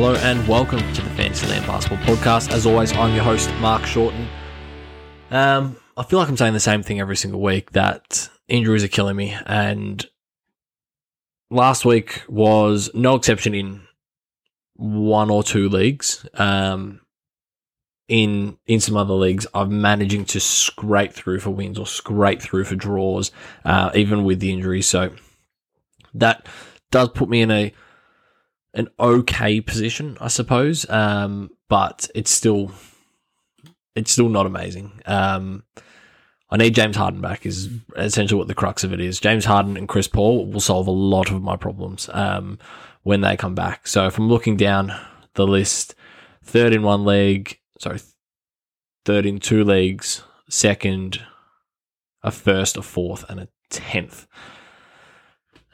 Hello and welcome to the Fantasyland Basketball Podcast. As always, I'm your host, Mark Shorten. Um, I feel like I'm saying the same thing every single week that injuries are killing me, and last week was no exception in one or two leagues. Um, in in some other leagues, I'm managing to scrape through for wins or scrape through for draws, uh, even with the injuries. So that does put me in a an okay position, I suppose. Um, but it's still it's still not amazing. Um, I need James Harden back is essentially what the crux of it is. James Harden and Chris Paul will solve a lot of my problems um, when they come back. So if I'm looking down the list, third in one league, sorry, third in two leagues, second, a first, a fourth, and a tenth.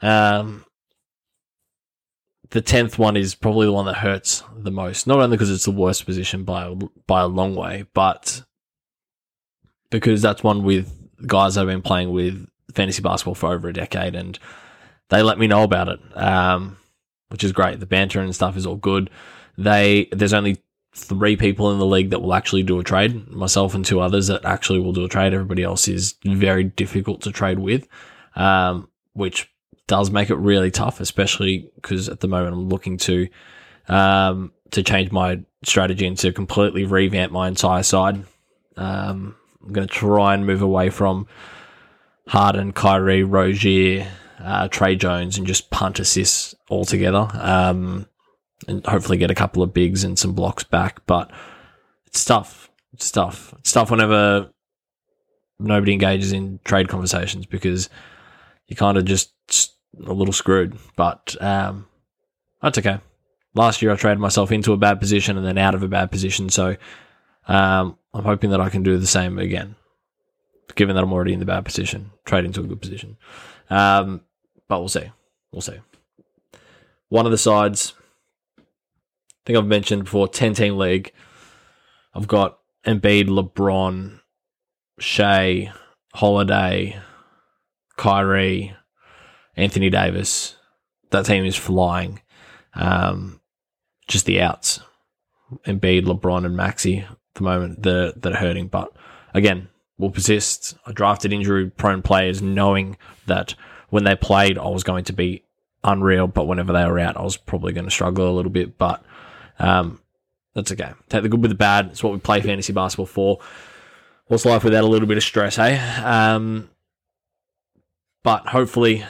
Um, the tenth one is probably the one that hurts the most. Not only because it's the worst position by by a long way, but because that's one with guys I've been playing with fantasy basketball for over a decade, and they let me know about it, um, which is great. The banter and stuff is all good. They there's only three people in the league that will actually do a trade, myself and two others that actually will do a trade. Everybody else is very difficult to trade with, um, which does make it really tough, especially because at the moment I'm looking to um, to change my strategy and to completely revamp my entire side. Um, I'm going to try and move away from Harden, Kyrie, Rozier, uh, Tre Jones, and just punt assists altogether. Um, and hopefully get a couple of bigs and some blocks back. But it's tough. It's tough. It's tough whenever nobody engages in trade conversations because you kind of just a little screwed. But um, that's okay. Last year I traded myself into a bad position and then out of a bad position. So um, I'm hoping that I can do the same again, given that I'm already in the bad position, trade into a good position. Um, but we'll see. We'll see. One of the sides I think I've mentioned before, 10 team league. I've got Embiid, LeBron, Shai, Holiday, Kyrie, Anthony Davis. That team is flying. Um, just the outs. Embiid, LeBron, and Maxey at the moment that, that are hurting. But again, will persist. I drafted injury prone players knowing that when they played, I was going to be unreal, but whenever they were out, I was probably going to struggle a little bit. But um, that's okay. Take the good with the bad. It's what we play fantasy basketball for. What's life without a little bit of stress, hey? Um, but hopefully,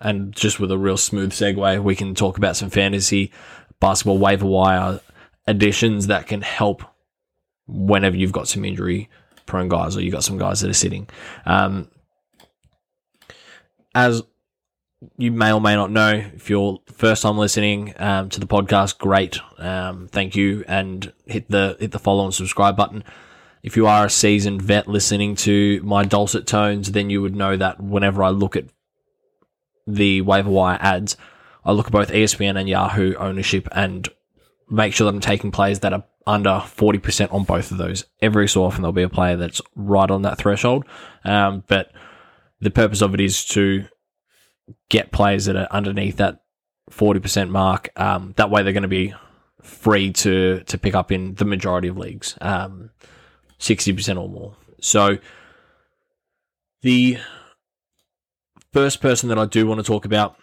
and just with a real smooth segue, we can talk about some fantasy basketball waiver wire additions that can help whenever you've got some injury prone guys or you've got some guys that are sitting. Um, as you may or may not know if you're first time listening um, to the podcast great um, thank you and hit the hit the follow and subscribe button if you are a seasoned vet listening to my dulcet tones then you would know that whenever i look at the waiver wire ads i look at both espn and yahoo ownership and make sure that i'm taking players that are under 40% on both of those every so often there'll be a player that's right on that threshold um, but the purpose of it is to get players that are underneath that 40% mark. Um, that way they're going to be free to, to pick up in the majority of leagues, um, 60% or more. So the first person that I do want to talk about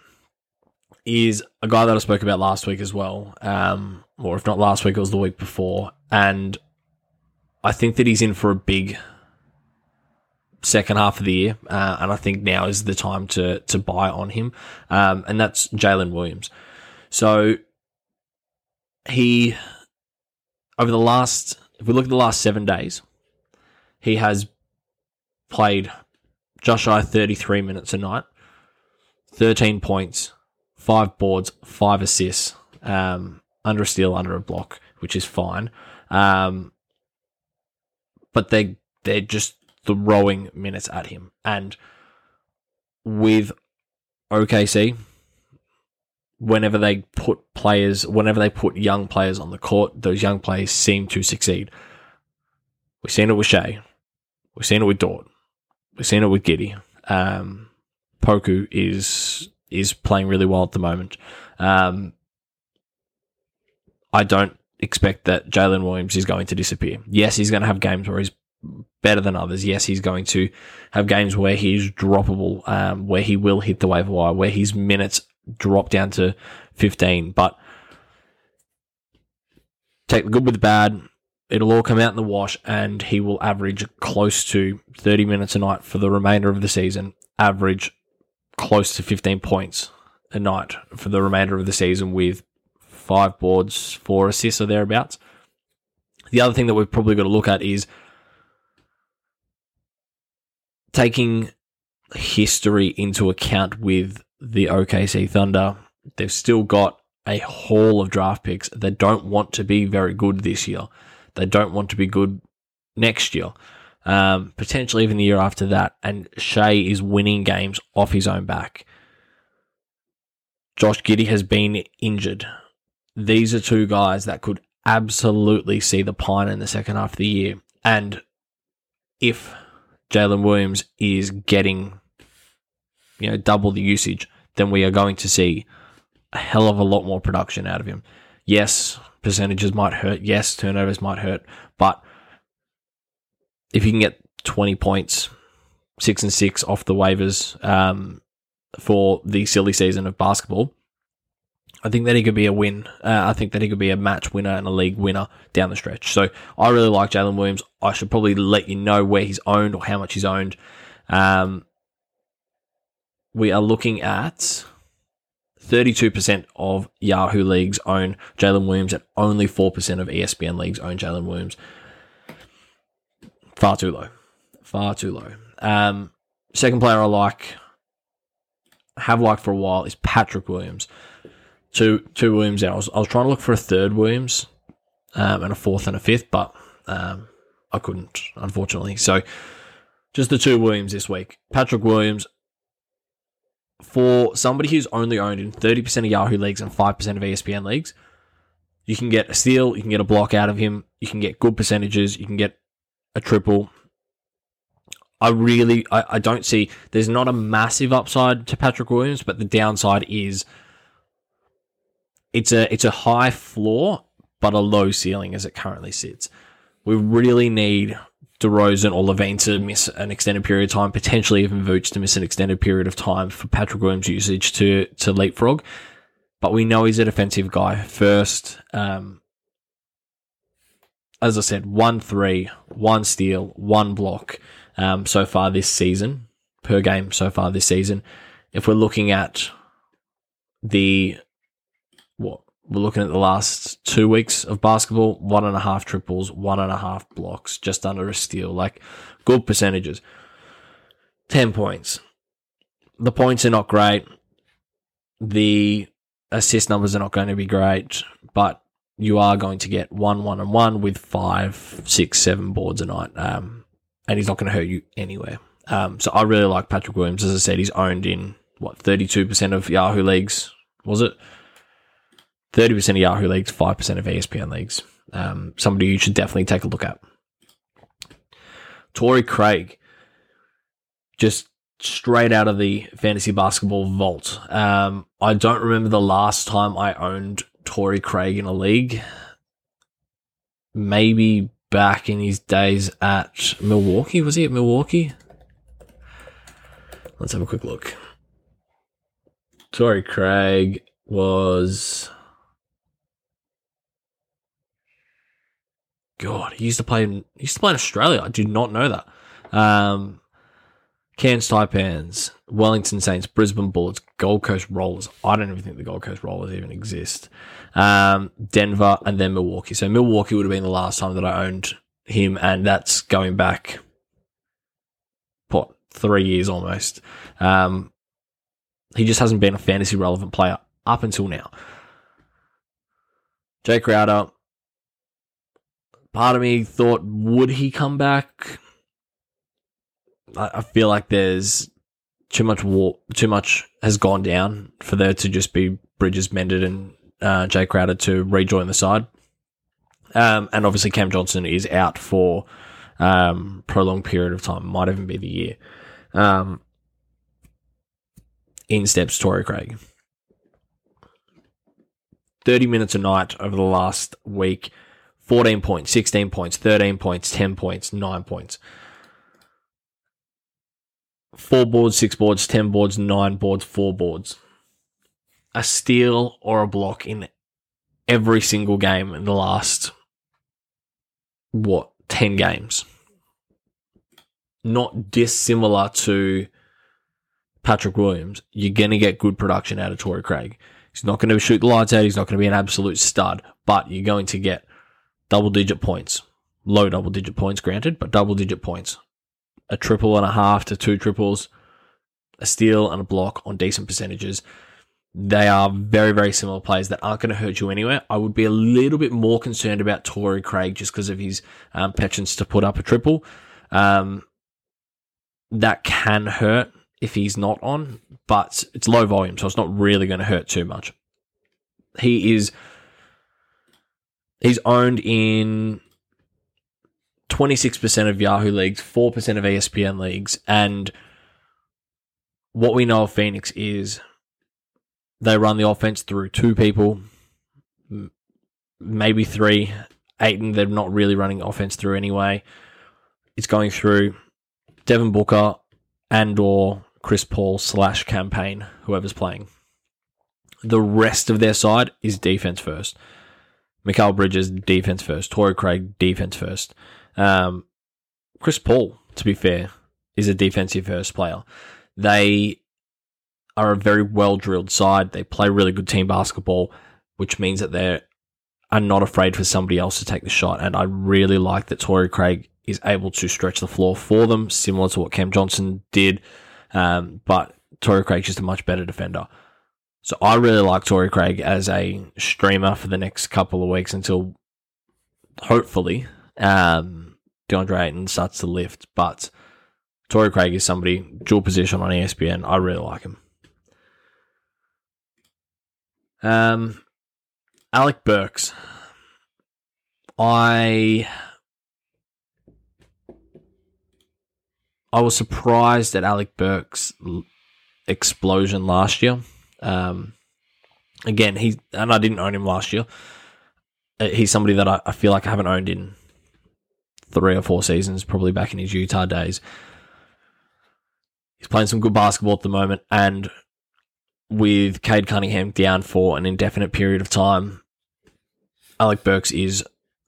is a guy that I spoke about last week as well. Um, or if not last week, it was the week before. And I think that he's in for a big second half of the year, uh, and I think now is the time to to buy on him, um, and that's Jalen Williams. So he over the last, if we look at the last seven days, he has played just shy thirty three minutes a night, thirteen points, five boards, five assists, um, under a steal, under a block, which is fine. Um, but they they're just throwing minutes at him. And with OKC, whenever they put players, whenever they put young players on the court, those young players seem to succeed. We've seen it with Shai. We've seen it with Dort. We've seen it with Giddey. Um, Poku is is playing really well at the moment. Um, I don't expect that Jalen Williams is going to disappear. Yes, he's going to have games where he's better than others. Yes, he's going to have games where he's droppable, um, where he will hit the waiver wire, where his minutes drop down to 15. But take the good with the bad. It'll all come out in the wash, and he will average close to 30 minutes a night for the remainder of the season. Average close to 15 points a night for the remainder of the season with five boards, four assists or thereabouts. The other thing that we've probably got to look at is taking history into account with the OKC Thunder. They've still got a haul of draft picks that don't want to be very good this year. They don't want to be good next year, um, potentially even the year after that. And Shai is winning games off his own back. Josh Giddey has been injured. These are two guys that could absolutely see the pine in the second half of the year. And if Jalen Williams is getting, you know, double the usage, then we are going to see a hell of a lot more production out of him. Yes, percentages might hurt. Yes, turnovers might hurt. But if you can get 20 points, six and six off the waivers um, for the silly season of basketball, I think that he could be a win. Uh, I think that he could be a match winner and a league winner down the stretch. So I really like Jalen Williams. I should probably let you know where he's owned or how much he's owned. Um, we are looking at 32% of Yahoo leagues own Jalen Williams, and only 4% of ESPN leagues own Jalen Williams. Far too low. Far too low. Um, second player I like, have liked for a while, is Patrick Williams. Two two Williams out. I was, I was trying to look for a third Williams um, and a fourth and a fifth, but um, I couldn't, unfortunately. So just the two Williams this week. Patrick Williams, for somebody who's only owned in 30% of Yahoo leagues and 5% of ESPN leagues, you can get a steal, you can get a block out of him, you can get good percentages, you can get a triple. I really, I, I don't see, there's not a massive upside to Patrick Williams, but the downside is it's a, it's a high floor, but a low ceiling as it currently sits. We really need DeRozan or LaVine to miss an extended period of time, potentially even Vooch to miss an extended period of time for Patrick Williams' usage to to leapfrog. But we know he's a defensive guy first. Um, as I said, one three, one steal, one block um, so far this season per game so far this season. If we're looking at the what we're looking at the last two weeks of basketball, one and a half triples, one and a half blocks, just under a steal. Like good percentages. 10 points. The points are not great. The assist numbers are not going to be great, but you are going to get one, one, and one with five, six, seven boards a night. Um, and he's not going to hurt you anywhere. Um, so I really like Patrick Williams. As I said, he's owned in what, 32% of Yahoo leagues, was it? 30% of Yahoo leagues, 5% of ESPN leagues. Um, somebody you should definitely take a look at. Torrey Craig, just straight out of the fantasy basketball vault. Um, I don't remember the last time I owned Torrey Craig in a league. Maybe back in his days at Milwaukee. Was he at Milwaukee? Let's have a quick look. Torrey Craig was God, he used to play in he used to play in Australia. I did not know that. Um, Cairns Taipans, Wellington Saints, Brisbane Bullets, Gold Coast Rollers. I don't even think the Gold Coast Rollers even exist. Um, Denver and then Milwaukee. So Milwaukee would have been the last time that I owned him, and that's going back what three years almost. Um, he just hasn't been a fantasy relevant player up until now. Jae Crowder, part of me thought, would he come back? I, feel like there's too much war, too much has gone down for there to just be Bridges mended and uh, Jae Crowder to rejoin the side. Um, and obviously Cam Johnson is out for um, prolonged period of time. Might even be the year. Um, in steps Torrey Craig. 30 minutes a night over the last week. 14 points, 16 points, 13 points, 10 points, 9 points. Four boards, six boards, 10 boards, nine boards, four boards. A steal or a block in every single game in the last, what, 10 games. Not dissimilar to Patrick Williams. You're going to get good production out of Torrey Craig. He's not going to shoot the lights out. He's not going to be an absolute stud, but you're going to get double digit points. Low double digit points, granted, but double digit points. A triple and a half to two triples, a steal and a block on decent percentages. They are very, very similar players that aren't going to hurt you anywhere. I would be a little bit more concerned about Torrey Craig just because of his um, to put up a triple. Um, that can hurt if he's not on, but it's low volume, so it's not really going to hurt too much. He is he's owned in 26% of Yahoo leagues, 4% of ESPN leagues, and what we know of Phoenix is they run the offense through two people, maybe three. Ayton, they're not really running offense through anyway. It's going through Devin Booker and or Chris Paul slash Cam Payne, whoever's playing. The rest of their side is defense first. Mikal Bridges, defense first. Torrey Craig, defense first. Um, Chris Paul, to be fair, is a defensive first player. They are a very well drilled side. They play really good team basketball, which means that they are not afraid for somebody else to take the shot. And I really like that Torrey Craig is able to stretch the floor for them, similar to what Cam Johnson did um, but Torrey Craig's just a much better defender. So I really like Torrey Craig as a streamer for the next couple of weeks until hopefully um, DeAndre Ayton starts to lift. But Torrey Craig is somebody dual position on ESPN. I really like him. Um, Alec Burks. I I was surprised at Alec Burks' explosion last year. Um, again, he and I didn't own him last year. Uh, he's somebody that I, I feel like I haven't owned in three or four seasons, probably back in his Utah days. He's playing some good basketball at the moment, and with Cade Cunningham down for an indefinite period of time, Alec Burks is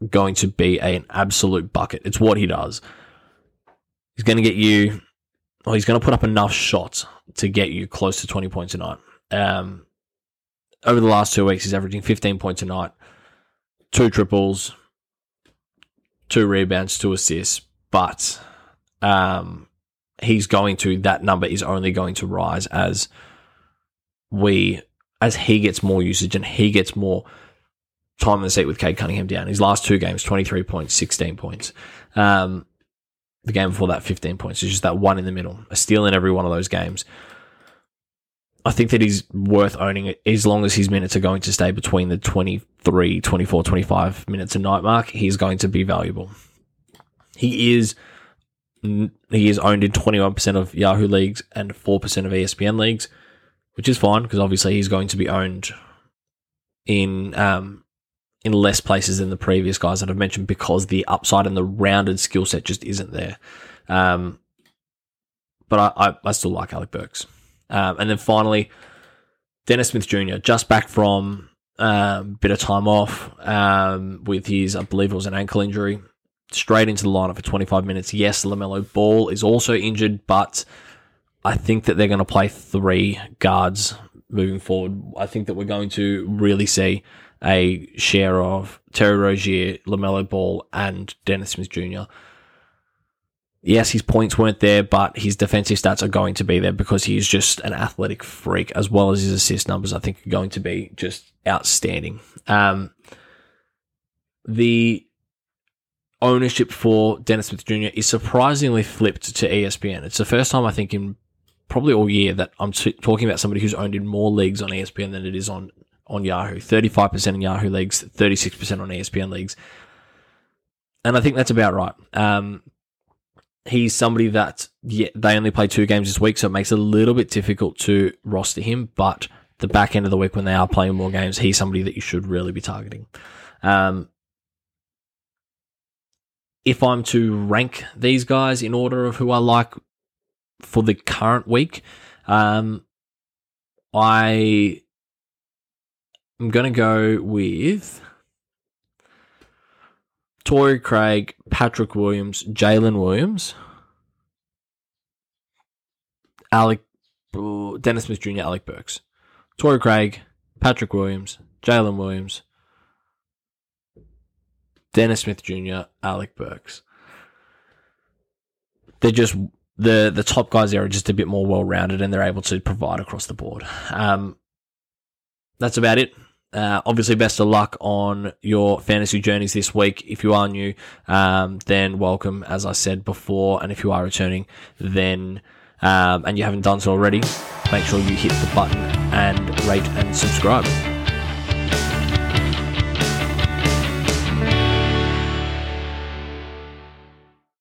going to be an absolute bucket. It's what he does. He's going to get you, or he's going to put up enough shots to get you close to 20 points a night. Um, over the last two weeks, he's averaging 15 points a night, two triples, two rebounds, two assists, but um, he's going to, that number is only going to rise as we, as he gets more usage and he gets more time in the seat with Cade Cunningham down. His last two games, 23 points, 16 points. Um, the game before that, 15 points. It's just that one in the middle, a steal in every one of those games. I think that he's worth owning as long as his minutes are going to stay between the 23, 24, 25 minutes a night mark. He's going to be valuable. He is he is owned in 21% of Yahoo leagues and 4% of ESPN leagues, which is fine because obviously he's going to be owned in um, in less places than the previous guys that I've mentioned because the upside and the rounded skill set just isn't there. Um, but I, I, I, still like Alec Burks. Um, and then finally, Dennis Smith Jr. just back from a um, bit of time off um, with his, I believe it was an ankle injury, straight into the lineup for 25 minutes. Yes, LaMelo Ball is also injured, but I think that they're going to play three guards moving forward. I think that we're going to really see a share of Terry Rozier, LaMelo Ball, and Dennis Smith Jr. Yes, his points weren't there, but his defensive stats are going to be there because he is just an athletic freak, as well as his assist numbers. I think are going to be just outstanding. Um, the ownership for Dennis Smith Jr. is surprisingly flipped to ESPN. It's the first time I think in probably all year that I'm t- talking about somebody who's owned in more leagues on ESPN than it is on on Yahoo, 35% in Yahoo leagues, 36% on ESPN leagues. And I think that's about right. Um, he's somebody that yeah, they only play two games this week, so it makes it a little bit difficult to roster him. But the back end of the week when they are playing more games, he's somebody that you should really be targeting. Um, if I'm to rank these guys in order of who I like for the current week, um, I am going to go with Torrey Craig, Patrick Williams, Jalen Williams, Alec, Dennis Smith Jr., Alec Burks, Torrey Craig, Patrick Williams, Jalen Williams, Dennis Smith Jr., Alec Burks. They're just the the top guys there are just a bit more well rounded and they're able to provide across the board. Um, that's about it. Uh, obviously, best of luck on your fantasy journeys this week. If you are new, um, then welcome, as I said before. And if you are returning, then um, and you haven't done so already, make sure you hit the button and rate and subscribe.